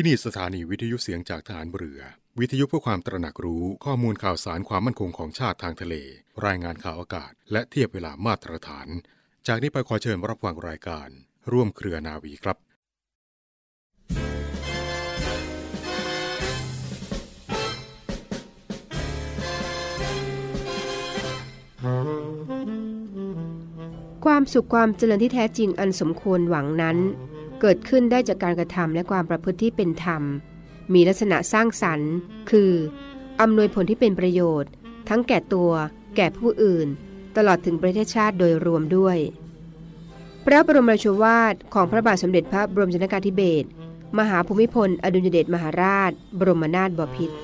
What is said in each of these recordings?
ที่นี่สถานีวิทยุเสียงจากฐานเรือ วิทยุเพื่อความตระหนักรู้ข้อมูลข่าวสารความมั่นคงของชาติทางทะเล รายงานข่าวอากาศ และเทียบเวลามาตรฐาน จากนี้ไปขอเชิญรับฟังรายการ ร่วมเครือนาวีครับความสุขความเจริญที่แท้จริงอันสมควรหวังนั้น เกิดขึ้นได้จากการกระทำและความประพฤติที่เป็นธรรม มีลักษณะสร้างสรรค์ คืออำนวยผลที่เป็นประโยชน์ ทั้งแก่ตัว แก่ผู้อื่น ตลอดถึงประเทศชาติโดยรวมด้วย พระบรมราชวาทของพระบาทสมเด็จพระบรมชนกาธิเบศรมหาภูมิพล อดุลยเดชมหาราช บรมนาถบพิตร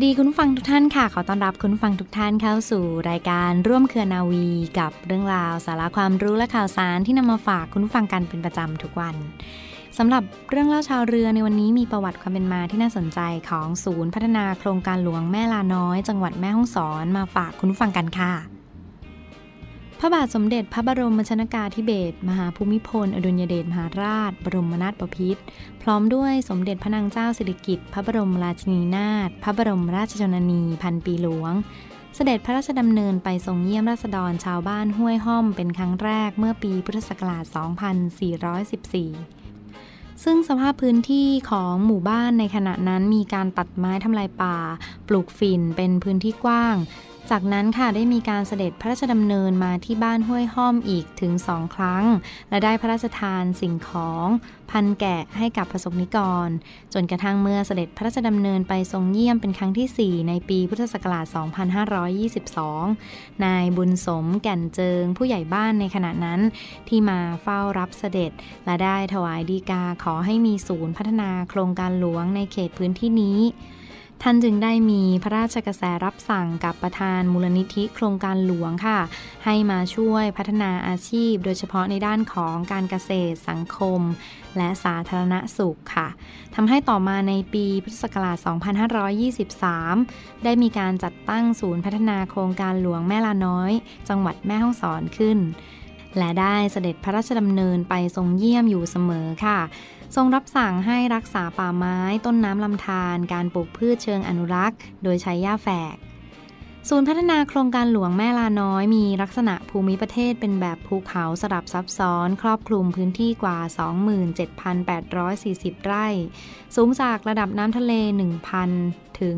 สดีคุณฟังทุกท่านค่ะ ขอต้อนรับคุณฟังทุกท่านเข้าสู่รายการร่วมเครือนาวี กับเรื่องราวสาระความรู้และข่าวสารที่นำมาฝากคุณฟังกันเป็นประจำทุกวันสำหรับเรื่องเล่าชาวเรือในวันนี้มีประวัติความเป็นมาที่น่าสนใจของศูนย์พัฒนาโครงการหลวงแม่ลาน้อย จังหวัดแม่ฮ่องสอนมาฝากคุณฟังกันค่ะ พระบาทสมเด็จพระบรมชนกาธิเบศรมหาภูมิพล อดุลยเดชมหาราช บรมนาถบพิตรพร้อมด้วยสมเด็จพระนางเจ้าสิริกิติ์พระบรมราชินีนาถพระบรมราชชนนีพันปีหลวง เสด็จพระราชดำเนินไปทรงเยี่ยมราษฎรชาวบ้านห้วยห้อมเป็นครั้งแรกเมื่อปีพุทธศักราช 2414 ซึ่งสภาพพื้นที่ของหมู่บ้านในขณะนั้นมีการตัดไม้ทำลายป่า ปลูกฝิ่นเป็นพื้นที่กว้าง จากนั้นค่ะได้มีการเสด็จพระราชดำเนินมาที่บ้านห้วยห้อมอีกถึงสองครั้ง และได้พระราชทานสิ่งของพันแกะให้กับประสบนิกร จนกระทั่งเมื่อเสด็จพระราชดำเนินไปทรงเยี่ยมเป็นครั้งที่ 4 ในปีพุทธศักราช 2522 นายบุญสมแก่นเจิง ผู้ใหญ่บ้านในขณะนั้น ที่มาเฝ้ารับเสด็จ และได้ถวายดีกาขอให้มีศูนย์พัฒนาโครงการหลวงในเขตพื้นที่นี้ ท่านจึงได้มีพระราชกระแสรับสั่งกับประธานมูลนิธิโครงการหลวงค่ะ ให้มาช่วยพัฒนาอาชีพ โดยเฉพาะในด้านของการเกษตรสังคม และสาธารณสุขค่ะทำให้ต่อมาในปีพุทธศักราช 2523 ได้มีการจัดตั้งศูนย์พัฒนาโครงการหลวงแม่ลาน้อย จังหวัดแม่ฮ่องสอนขึ้น และได้เสด็จพระราชดำเนินไปทรงเยี่ยมอยู่เสมอค่ะ ทรงรับสั่งให้รักษาป่าไม้ ต้นน้ำลำธารการปลูกพืชเชิงอนุรักษ์ โดยใช้หญ้าแฝก ศูนย์พัฒนาโครงการหลวงแม่ลาน้อย มีลักษณะภูมิประเทศเป็นแบบภูเขาสลับซับซ้อน ครอบคลุมพื้นที่กว่า 27,840 ไร่ สูงจากระดับน้ำทะเล 1,000 ถึง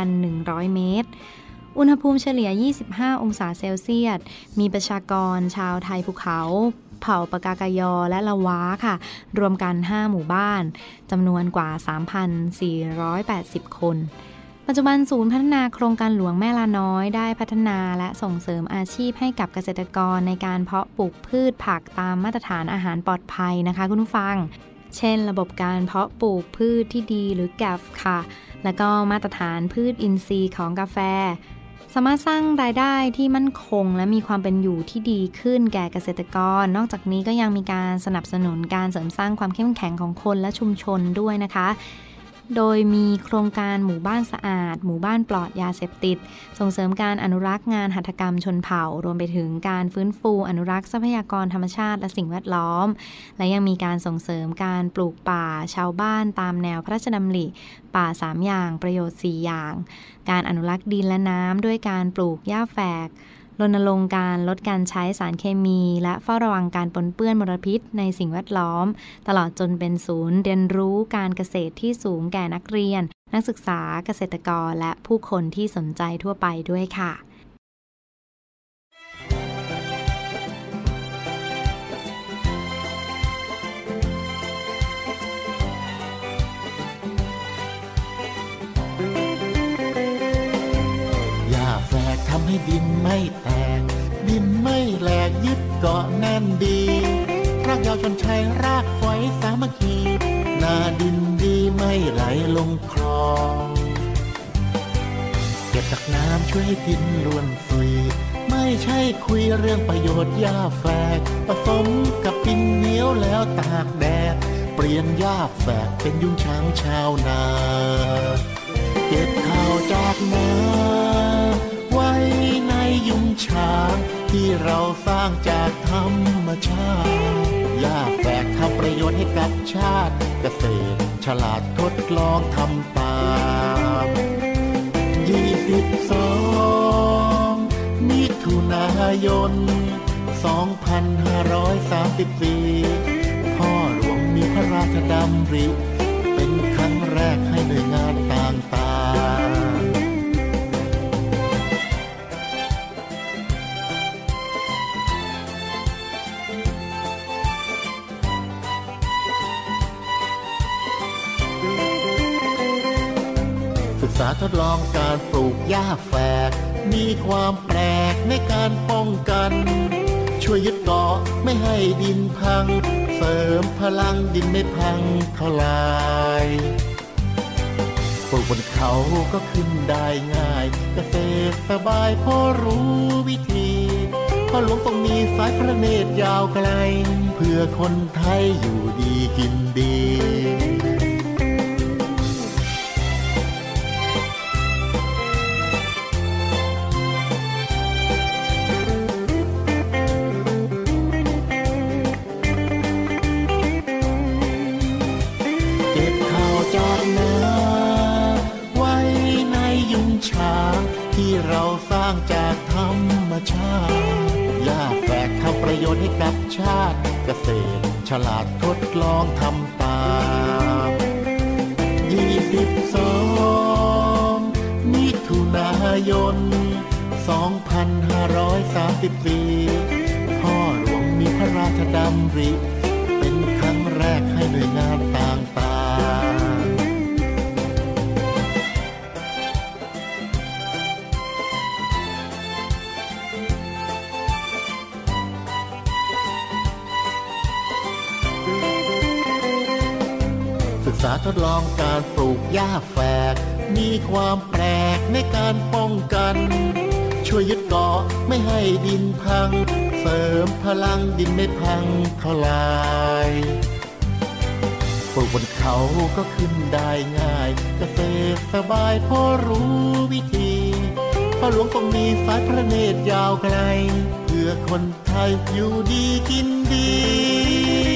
1,100 เมตรอุณหภูมิเฉลี่ย 25 องศาเซลเซียส มีประชากรชาวไทยภูเขา เผ่าปากากายอและละวาค่ะ รวมกัน 5 หมู่บ้านจำนวนกว่า 3,480 คน ปัจจุบันศูนย์พัฒนาโครงการหลวงแม่ลาน้อยได้พัฒนาและส่งเสริมอาชีพให้กับเกษตรกรในการเพาะปลูกพืชผักตามมาตรฐานอาหารปลอดภัยนะคะคุณผู้ฟัง เช่น ระบบการเพาะปลูกพืชที่ดีหรือแกฟค่ะ แล้วก็มาตรฐานพืชอินทรีย์ของกาแฟ สามารถสร้างรายได้ที่มั่นคง และมีความเป็นอยู่ที่ดีขึ้นแก่เกษตรกร นอกจากนี้ก็ยังมีการสนับสนุนการเสริมสร้างความเข้มแข็งของคนและชุมชนด้วยนะคะ โดยมีโครงการหมู่บ้านสะอาด หมู่บ้านปลอดยาเสพติด ส่งเสริมการอนุรักษ์งานหัตถกรรมชนเผ่า รวมไปถึงการฟื้นฟูอนุรักษ์ทรัพยากรธรรมชาติและสิ่งแวดล้อม และยังมีการส่งเสริมการปลูกป่าชาวบ้านตามแนวพระราชดำริ ป่า 3 อย่างประโยชน์ 4 อย่าง การอนุรักษ์ดินและน้ำด้วยการปลูกหญ้าแฝก รณรงค์การลดการใช้สารเคมี และเฝ้าระวังการปนเปื้อนมลพิษในสิ่งแวดล้อม ตลอดจนเป็นศูนย์เรียนรู้การเกษตรที่สูงแก่นักเรียน นักศึกษาเกษตรกรและผู้คนที่สนใจทั่วไปด้วยค่ะหญ้าแฝกทำให้ดินไม่ ดี รากยาวชนชัยรากฝอยสามัคคีนาดินดีไม่ไหลลงคลองเก็บตักน้ำช่วยให้ดินร่วนซุยไม่ใช่คุยเรื่องประโยชน์หญ้าแฝกผสมกับดินเหนียวแล้วตากแดดเปลี่ยนหญ้าแฝกเป็นยุ้งช้างชาวนา เก็บข้าวจากนาไว้ในยุ้งช้าง ที่เราสร้างจากธรรมชาติหญ้าแฝกทำประโยชน์ให้กับชาติ เกษตรฉลาดทดลองทำตามยี่สิบสองมิถุนายน 2534 พ่อหลวงมีพระราชดำริ เป็นครั้งแรกให้หน่วยงานต่างๆ ทดลองการปลูกหญ้าแฝก มีความแปลกในการป้องกัน ช่วยยึดเกาะไม่ให้ดินพัง เสริมพลังดินไม่พังทลายปลูกบนเขาก็ขึ้นได้ง่ายเกษตรสบายเพราะรู้วิธีพ่อหลวงต้องมีสายพระเนตรยาวไกล เพื่อคนไทยอยู่ดีกินดี ฉลาดทดลองทำตามยี่สิบสองมิถุนายนสองพันห้าร้อยสามสิบสี่พ่อหลวงมีพระราชดำริ เป็นครั้งแรกให้หน่วยงานต่าง ทดลองการปลูกหญ้าแฝก มีความแปลกในการป้องกัน ช่วยยึดเกาะไม่ให้ดินพัง เสริมพลังดินไม่พังทลายปลูกบนเขาก็ขึ้นได้ง่าย เกษตรสบายเพราะรู้วิธีพ่อหลวงต้องมีสายพระเนตรยาวไกล เพื่อคนไทยอยู่ดีกินดี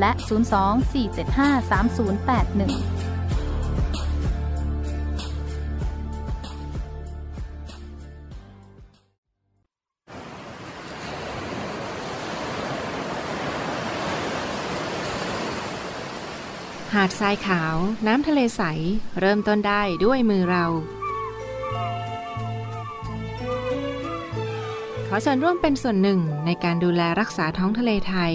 และ 02-475-3081หาดทรายขาว น้ำทะเลใส เริ่มต้นได้ด้วยมือเรา ขอเชิญร่วมเป็นส่วนหนึ่งในการดูแลรักษาท้องทะเลไทย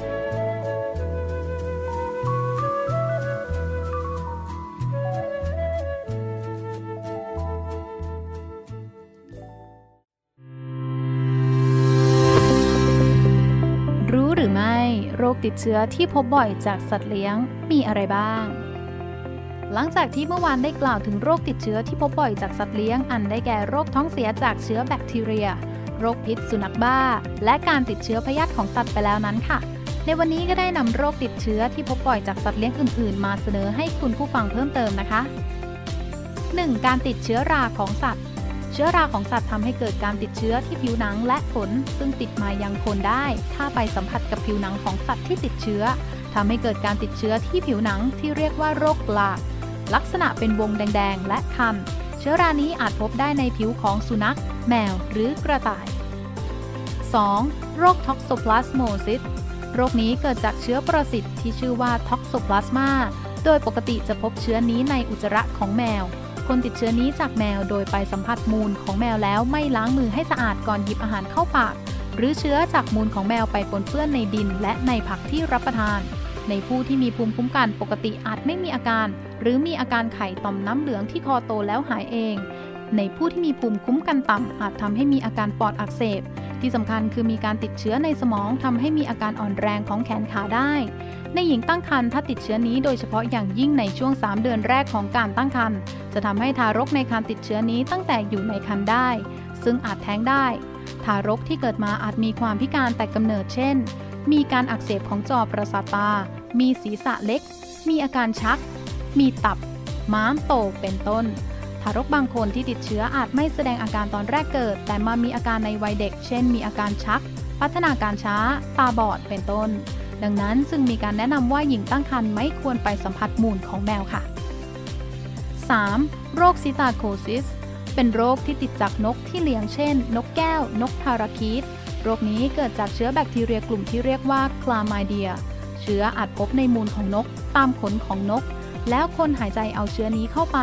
ติดเชื้อที่พบบ่อยจากสัตว์เลี้ยงมีอะไรบ้าง หลังจากที่เมื่อวานได้กล่าวถึงโรคติดเชื้อที่พบบ่อยจากสัตว์เลี้ยงอันได้แก่โรคท้องเสียจากเชื้อแบคทีเรีย โรคพิษสุนัขบ้า และการติดเชื้อพยาธิของสัตว์ไปแล้วนั้นค่ะ ในวันนี้ก็ได้นำโรคติดเชื้อที่พบบ่อยจากสัตว์เลี้ยงอื่น ๆ มาเสนอให้คุณผู้ฟังเพิ่มเติมนะคะ 1. การติดเชื้อราของสัตว์ เชื้อราของสัตว์ทำให้เกิดการติดเชื้อที่ผิวหนังและขนซึ่งติดมายังคนได้ ถ้าไปสัมผัสกับผิวหนังของสัตว์ที่ติดเชื้อทำให้เกิดการติดเชื้อที่ผิวหนังที่เรียกว่าโรคกลากลักษณะเป็นวงแดง ๆ และคัน เชื้อรานี้อาจพบได้ในผิวของสุนัข แมว หรือกระต่าย 2. โรค toxoplasmosis โรคนี้เกิดจากเชื้อปรสิตที่ชื่อว่า toxoplasma โดยปกติจะพบเชื้อนี้ในอุจจาระของแมว คนติดเชื้อนี้จากแมวโดยไปสัมผัสมูลของแมวแล้วไม่ล้างมือให้สะอาดก่อนหยิบอาหารเข้าปาก หรือเชื้อจากมูลของแมวไปปนเปื้อนในดินและในผักที่รับประทาน ในผู้ที่มีภูมิคุ้มกันปกติอาจไม่มีอาการ หรือมีอาการไข่ต่อมน้ำเหลืองที่คอโตแล้วหายเอง ในผู้ที่มีภูมิคุ้มกันต่ำอาจทำให้มีอาการปอดอักเสบที่สำคัญคือมีการติดเชื้อในสมองทำให้มีอาการอ่อนแรงของแขนขาได้ ในหญิงตั้งครรภ์ถ้าติดเชื้อนี้โดยเฉพาะอย่างยิ่งในช่วง 3 เดือนแรกของการตั้งครรภ์จะทำให้ทารกในครรภ์ติดเชื้อนี้ตั้งแต่อยู่ในครรภ์ได้ ซึ่งอาจแท้งได้ ทารกที่เกิดมาอาจมีความพิการแต่กำเนิดเช่น มีการอักเสบของจอประสาทตา มีศีรษะเล็ก มีอาการชัก มีตับ ม้ามโตเป็นต้น ทารกบางคนที่ติดเชื้ออาจไม่แสดงอาการตอนแรกเกิด แต่มามีอาการในวัยเด็ก เช่น มีอาการชัก พัฒนาการช้า ตาบอดเป็นต้น ดังนั้นจึงมีการแนะนำว่าหญิงตั้งครรภ์ไม่ควรไปสัมผัสมูลของแมวค่ะ 3. โรคซิตาโคซิส เป็นโรคที่ติดจากนกที่เลี้ยงเช่น นกแก้ว นกพาราคีต โรคนี้เกิดจากเชื้อแบคทีเรียกลุ่มที่เรียกว่าคลาไมเดีย เชื้ออาจพบในมูลของนก ตามขนของนก แล้วคนหายใจเอาเชื้อนี้เข้าไป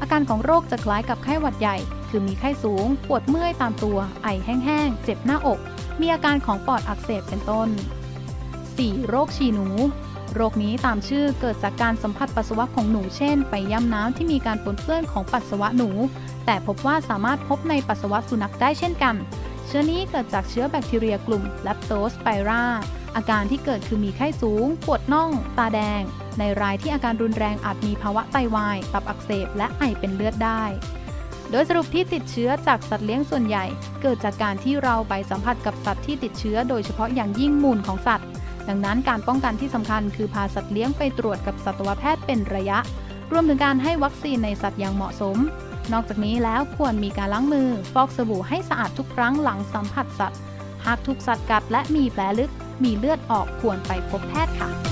อาการของโรคจะคล้ายกับไข้หวัดใหญ่ คือมีไข้สูง ปวดเมื่อยตามตัว ไอแห้งๆ เจ็บหน้าอก มีอาการของปอดอักเสบเป็นต้น 4. โรคฉี่หนู โรคนี้ตามชื่อเกิดจากการสัมผัสปัสสาวะของหนู เช่น ไปย่ำน้ำที่มีการปนเปื้อนของปัสสาวะหนู แต่พบว่าสามารถพบในปัสสาวะสุนัขได้เช่นกัน เชื้อนี้เกิดจากเชื้อแบคทีเรียกลุ่ม Leptospira อาการที่เกิดคือมีไข้สูง ปวดน่อง ตาแดง ในรายที่อาการรุนแรงอาจมีภาวะไตวาย ตับอักเสบ และไอเป็นเลือดได้ โดยสรุปที่ติดเชื้อจากสัตว์เลี้ยงส่วนใหญ่ เกิดจากการที่เราไปสัมผัสกับสัตว์ที่ติดเชื้อ โดยเฉพาะอย่างยิ่งมูลของสัตว์ ดังนั้นการป้องกันที่สำคัญคือพาสัตว์เลี้ยงไปตรวจกับสัตวแพทย์เป็นระยะ รวมถึงการให้วัคซีนในสัตว์อย่างเหมาะสม นอกจากนี้แล้วควรมีการล้างมือ ฟอกสบู่ให้สะอาดทุกครั้งหลังสัมผัสสัตว์ หากถูกสัตว์กัดและมีแผลลึกมีเลือดออกควรไปพบแพทย์ค่ะ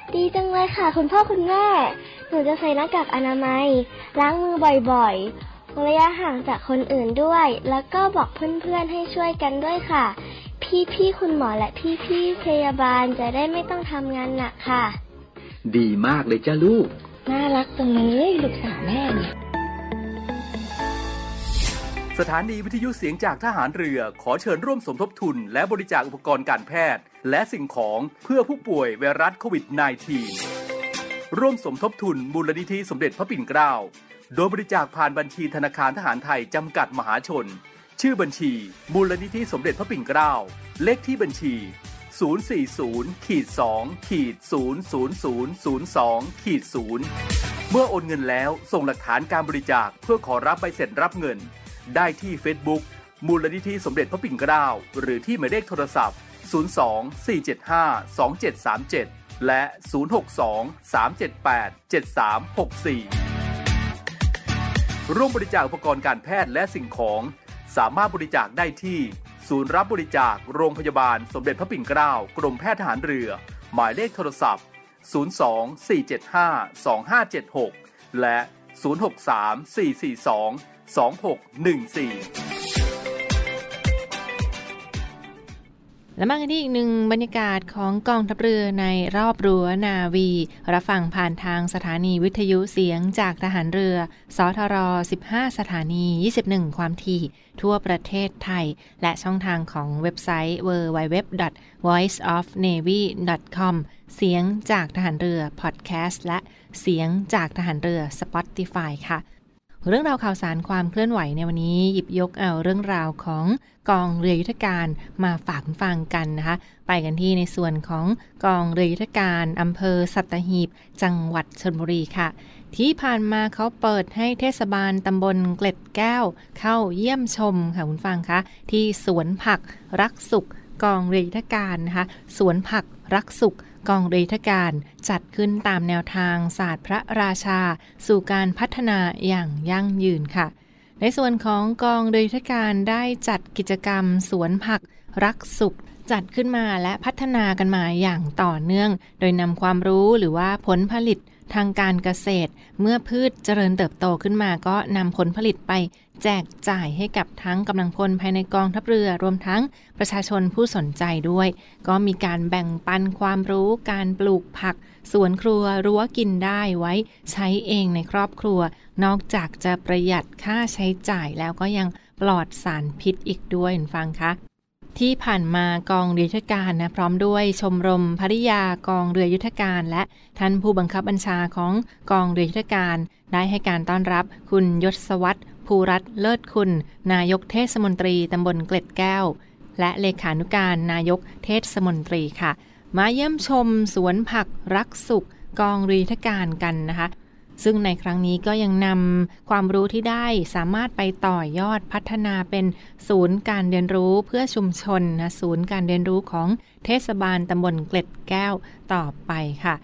ดีจังเลยค่ะ คุณพ่อคุณแม่ หนูจะใส่หน้ากากอนามัย ล้างมือบ่อยๆ ระยะห่างจากคนอื่นด้วย แล้วก็บอกเพื่อนๆให้ช่วยกันด้วยค่ะ พี่ๆคุณหมอและพี่ๆพยาบาลจะได้ไม่ต้องทำงานหนักค่ะ ดีมากเลยจ้าลูก น่ารักจังเลยลูกสาวแม่เนี่ยสถานีวิทยุเสียงจากทหารเรือขอเชิญร่วมสมทบทุน และบริจาคอุปกรณ์การแพทย์ และสิ่งของเพื่อผู้ป่วยไวรัสโควิด -19 ร่วมสมทบทุนมูลนิธิสมเด็จพระปิ่นเกล้า โดยบริจาคผ่านบัญชีธนาคารทหารไทยจำกัดมหาชน ชื่อบัญชี มูลนิธิสมเด็จพระปิ่นเกล้า เลขที่บัญชี 040ขีด2ขีด00002ขีด0เมื่อโอนเงินแล้วส่งหลักฐานการบริจาคเพื่อขอรับใบเสร็จรับเงิน ได้ที่ Facebook มูลนิธิสมเด็จพระปิ่นเกล้า หรือที่หมายเลขโทรศัพท์ 02 475 2737 และ 062 378 7364 ร่วมบริจาคอุปกรณ์การแพทย์และสิ่งของ สามารถบริจาคได้ที่ ศูนย์รับบริจาคโรงพยาบาลสมเด็จพระปิ่นเกล้ากรมแพทย์ทหารเรือ หมายเลขโทรศัพท์ 02 475 2576 และ 0634422614 และมากันที่อีกหนึ่งบรรยากาศของกองทัพเรือในรอบรั้วนาวี รับฟังผ่านทางสถานีวิทยุเสียงจากทหารเรือ สทร 15 สถานี 21 ความถี่ทั่วประเทศไทย และช่องทางของเว็บไซต์ www.voiceofnavy.com เสียงจากทหารเรือพอดแคสต์และเสียงจากทหารเรือ Spotify ค่ะ เรื่องราวข่าวสารความเคลื่อนไหวในวันนี้หยิบยกเอาเรื่องราวของกองเรือยุทธการมาฝากฟังกันนะคะ ไปกันที่ในส่วนของกองเรือยุทธการอำเภอสัตหีบ จังหวัดชลบุรีค่ะ ที่ผ่านมาเขาเปิดให้เทศบาลตำบลเกล็ดแก้ว เข้าเยี่ยมชมค่ะคุณฟังคะที่สวนผักรักสุขกองเรือยุทธการนะคะสวนผักรักสุข กองเรือยุทการจัดขึ้นตามแนวทางศาสตร์พระราชา สู่การพัฒนาอย่างยั่งยืนค่ะ ในส่วนของกองเรือยุทการได้จัดกิจกรรมสวนผักรักสุขจัดขึ้นมาและพัฒนากันมาอย่างต่อเนื่อง โดยนำความรู้หรือว่าผลผลิตทางการเกษตร เมื่อพืชเจริญเติบโตขึ้นมาก็นำผลผลิตไป แจกจ่ายให้กับทั้งกำลังพลภายในกองทัพเรือรวมทั้งประชาชนผู้สนใจด้วย ก็มีการแบ่งปันความรู้การปลูกผักสวนครัวรั้วกินได้ไว้ใช้เองในครอบครัว นอกจากจะประหยัดค่าใช้จ่ายแล้วก็ยังปลอดสารพิษอีกด้วยฟังคะที่ผ่านมากองเรือยุทธการนะพร้อมด้วยชมรมภริยากองเรือยุทธการและท่านผู้บังคับบัญชาของกองเรือยุทธการ ได้ให้การต้อนรับคุณยศวัตรภูรัตเลิศคุณ นายกเทศมนตรีตำบลเกล็ดแก้ว และเลขานุการนายกเทศมนตรีค่ะ มาเยี่ยมชมสวนผักรักสุขกองรือยุทการกันนะคะ ซึ่งในครั้งนี้ก็ยังนำความรู้ที่ได้สามารถไปต่อยอดพัฒนาเป็นศูนย์การเรียนรู้เพื่อชุมชนนะศูนย์การเรียนรู้ของเทศบาลตำบลเกล็ดแก้วต่อไปค่ะ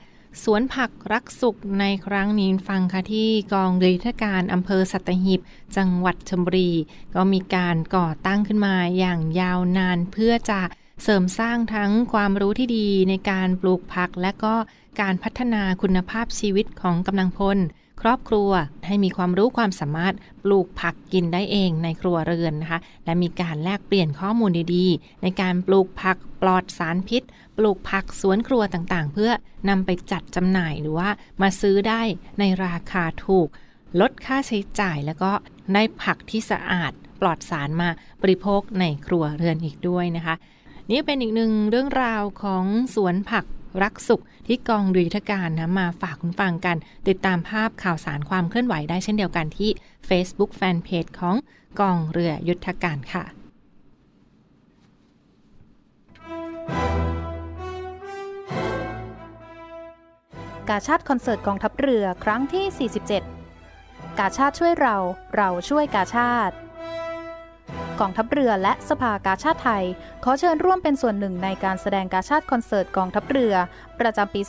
สวนผักรักสุขในครั้งนี้ฟังค่ะที่กองเรือยุทธการอำเภอสัตหีบจังหวัดชลบุรี ก็มีการก่อตั้งขึ้นมาอย่างยาวนานเพื่อจะเสริมสร้างทั้งความรู้ที่ดีในการปลูกผัก และก็การพัฒนาคุณภาพชีวิตของกำลังพล ครอบครัวให้มีความรู้ความสามารถปลูกผักกินได้เองในครัวเรือนนะคะ และมีการแลกเปลี่ยนข้อมูลดีๆ ในการปลูกผักปลอดสารพิษ ปลูกผักสวนครัวต่างๆ เพื่อนำไปจัดจำหน่ายหรือว่ามาซื้อได้ในราคาถูก ลดค่าใช้จ่ายแล้วก็ได้ผักที่สะอาดปลอดสารมาบริโภคในครัวเรือนอีกด้วยนะคะ นี่เป็นอีกหนึ่งเรื่องราวของสวนผัก รักสุขที่กองเรือยุทธการนะมาฝากคุณฟังกัน ติดตามภาพข่าวสารความเคลื่อนไหวได้เช่นเดียวกันที่ Facebook Fanpage ของกองเรือยุทธการค่ะกาชาติคอนเสิร์ตกองทัพเรือครั้งที่ 47 กาชาติช่วยเรา เราช่วยกาชาติ กองทัพเรือและสภากาชาติไทย ขอเชิญร่วมเป็นส่วนหนึ่งในการแสดงกาชาติคอนเสิร์ตกองทัพเรือ ประจำปี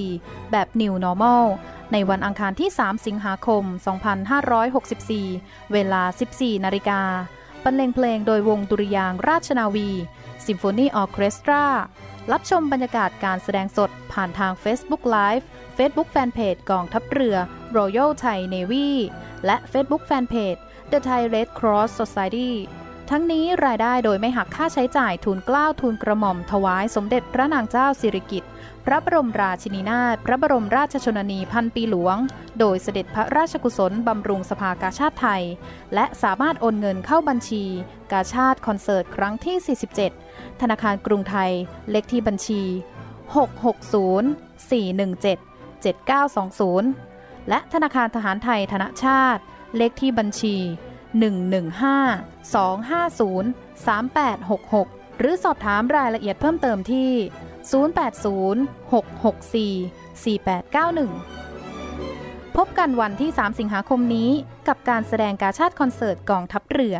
2564 แบบ New Normal ในวันอังคารที่ 3 สิงหาคม 2564 เวลา 14 นาฬิกาบรรเลงเพลงโดยวงดุริยางราชนาวีซิมโฟนีออเคสตรารับชมบรรยากาศการแสดงสดผ่านทาง Facebook Live Facebook Fanpage กองทัพเรือ Royal Thai Navy และ Facebook Fanpage The Thai Red Cross Society ทั้งนี้รายได้โดยไม่หักค่าใช้จ่ายทุนกล้าวทุนกระหม่อมถวายสมเด็จพระนางเจ้าสิริกิติ์พระบรมราชินีนาถพระบรมราชชนนีพันปีหลวง โดยเสด็จพระราชกุศลบำรุงสภากาชาติไทย และสามารถโอนเงินเข้าบัญชี กาชาติคอนเสิร์ตครั้งที่ 47 ธนาคารกรุงไทย เลขที่บัญชี 660 417 7920 และธนาคารทหารไทยธนชาติ เลขที่บัญชี 115 250 3866 หรือสอบถามรายละเอียดเพิ่มเติมที่ 0806644891 พบกันวันที่ 3 สิงหาคมนี้กับการแสดงการชาติคอนเสิร์ตกองทัพเรือ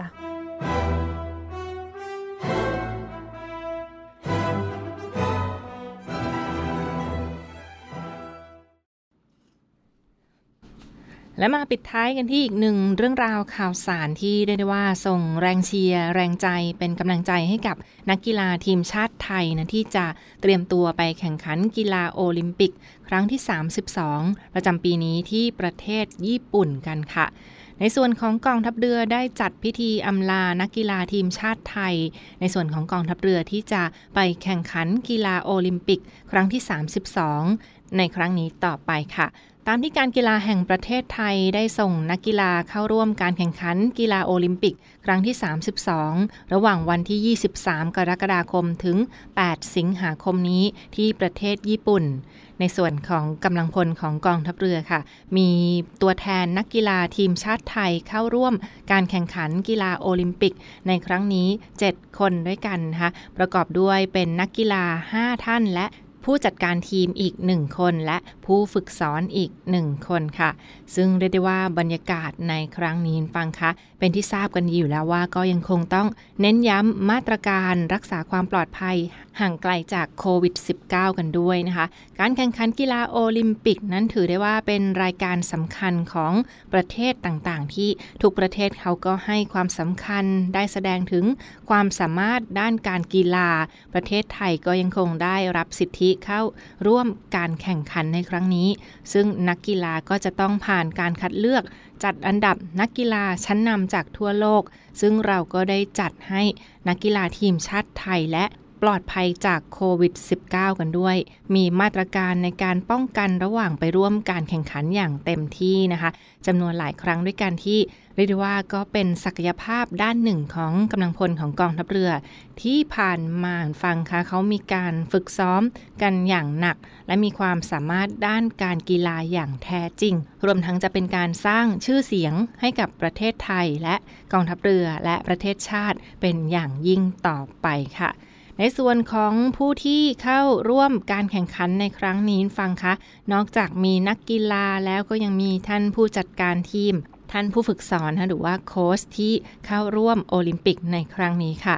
และมาปิดท้ายกันที่อีกหนึ่งเรื่องราวข่าวสารที่ได้ได้ว่าส่งแรงเชียร์แรงใจเป็นกำลังใจให้กับนักกีฬาทีมชาติไทยนะที่จะเตรียมตัวไปแข่งขันกีฬาโอลิมปิก ครั้งที่ 32 ประจำปีนี้ที่ประเทศญี่ปุ่นกันค่ะ ในส่วนของกองทัพเรือได้จัดพิธีอำลานักกีฬาทีมชาติไทย ในส่วนของกองทัพเรือที่จะไปแข่งขันกีฬาโอลิมปิก ครั้งที่ 32 ในครั้งนี้ต่อไปค่ะ ตามที่การกีฬาแห่งประเทศไทยได้ส่งนักกีฬาเข้าร่วมการแข่งขันกีฬาโอลิมปิก ครั้งที่ 32 ระหว่างวันที่ 23 กรกฎาคมถึง 8 สิงหาคมนี้ที่ประเทศญี่ปุ่น ในส่วนของกำลังพลของกองทัพเรือค่ะ มีตัวแทนนักกีฬาทีมชาติไทยเข้าร่วมการแข่งขันกีฬาโอลิมปิก ในครั้งนี้ 7 คนด้วยกันนะคะประกอบด้วยเป็นนักกีฬา 5 ท่านและ ผู้จัดการทีมอีกหนึ่งคน และผู้ฝึกสอนอีกหนึ่งคนค่ะ ซึ่งเรียกได้ว่าบรรยากาศในครั้งนี้ฟังคะเป็นที่ทราบกันอยู่แล้วว่าก็ยังคงต้องเน้นย้ำมาตรการรักษาความปลอดภัย ห่างไกลจากโควิด -19 กันด้วยนะคะ การแข่งขันกีฬาโอลิมปิกนั้นถือได้ว่าเป็นรายการสำคัญของประเทศต่างๆ ที่ทุกประเทศเขาก็ให้ความสำคัญได้แสดงถึงความสามารถด้านการกีฬา ประเทศไทยก็ยังคงได้รับสิทธิเข้าร่วมการแข่งขันในครั้งนี้ ซึ่งนักกีฬาก็จะต้องผ่านการคัดเลือกจัดอันดับนักกีฬาชั้นนำจากทั่วโลก ซึ่งเราก็ได้จัดให้นักกีฬาทีมชาติไทยและ ปลอดภัยจากโควิด -19 กันด้วย มีมาตรการในการป้องกันระหว่างไปร่วมการแข่งขันอย่างเต็มที่นะคะจำนวนหลายครั้งด้วยกันที่เรียกได้ว่าก็เป็นศักยภาพด้านหนึ่งของกำลังพลของกองทัพเรือ ที่ผ่านมาฟังคะเขามีการฝึกซ้อมกันอย่างหนัก และมีความสามารถด้านการกีฬาอย่างแท้จริง รวมทั้งจะเป็นการสร้างชื่อเสียงให้กับประเทศไทย และกองทัพเรือและประเทศชาติเป็นอย่างยิ่งต่อไปค่ะ ในส่วนของผู้ที่เข้าร่วมการแข่งขันในครั้งนี้ฟังคะ นอกจากมีนักกีฬาแล้วก็ยังมีท่านผู้จัดการทีม ท่านผู้ฝึกสอนหรือว่าโค้ชที่เข้าร่วมโอลิมปิกในครั้งนี้ค่ะ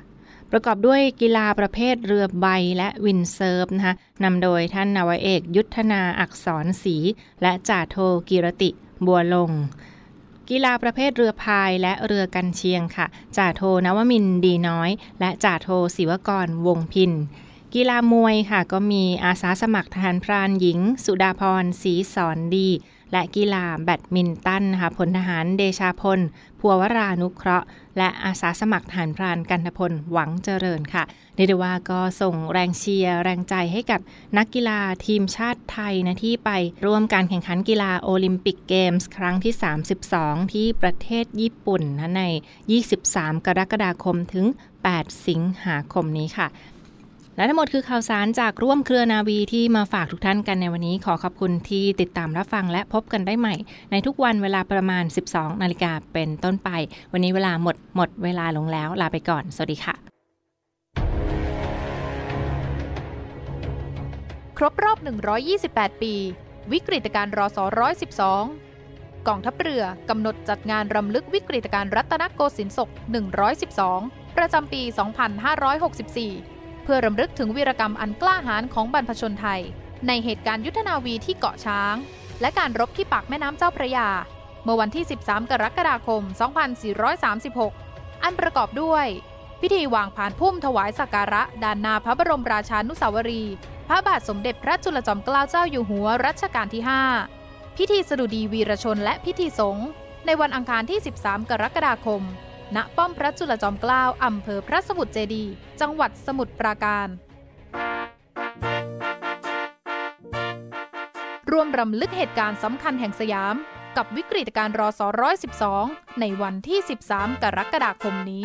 ประกอบด้วยกีฬาประเภทเรือใบและ windsurf นะคะนำโดยท่านนาวเอกยุทธนาอักษรศรีและจ่าโทกิรติบัวลง กีฬาประเภทเรือพายและเรือกรรเชียงค่ะ จ่าโทนวมินดีน้อย และจ่าโทศิวกรวงพินกีฬามวยค่ะก็มีอาสาสมัครทหารพรานหญิง สุดาพรศรีสอนดี และกีฬาแบดมินตันนะคะพลทหารเดชาพลพัววรานุเคราะห์ และอาสาสมัครทหารพรานกันทพลหวังเจริญค่ะเรียกได้ว่าก็ส่งแรงเชียร์แรงใจให้กับนักกีฬาทีมชาติไทยนะที่ไปร่วมการแข่งขันกีฬาโอลิมปิกเกมส์ครั้งที่ 32 ที่ประเทศญี่ปุ่นนะใน 23 กรกฎาคมถึง 8 สิงหาคมนี้ค่ะ และทั้งหมดคือข่าวสารจากร่วมเครือนาวีที่มาฝากทุกท่านกันในวันนี้ ขอขอบคุณที่ติดตามรับฟังและพบกันได้ใหม่ ในทุกวันเวลาประมาณ 12 นาฬิกาเป็นต้นไป วันนี้เวลาหมดหมดเวลาลงแล้วลาไปก่อน สวัสดีค่ะ ครบรอบ 128 ปี วิกฤตการรอสอ112 กองทัพเรือกำหนดจัดงานรำลึกวิกฤตการรัตนโกสินทร์ศก 112 ประจำปี 2564 พื่อรำลึกถึงวีรกรรมอันกล้าหาญของบรรพชนไทย ในเหตุการณ์ยุทธนาวีที่เกาะช้าง และการรบที่ปากแม่น้ำเจ้าพระยา เมื่อวันที่ 13 กรกฎาคม 2436 อันประกอบด้วย พิธีวางผ่านพุ่มถวายสักการะด้านนาพระบรมราชานุสาวรี พระบาทสมเด็จพระจุลจอมเกล้าเจ้าอยู่หัวรัชกาลที่ 5 พิธีสดุดีวีรชนและพิธีสงฆ์ในวันอังคารที่ 13 กรกฎาคม ณป้อมพระจุลจอมเกล้าอำเภอพระสมุทรเจดี จังหวัดสมุทรปราการ ร่วมรำลึกเหตุการณ์สำคัญแห่งสยาม กับวิกฤตการรอสอร้อยสิบสองในวันที่ 13 กรกฎาคมนี้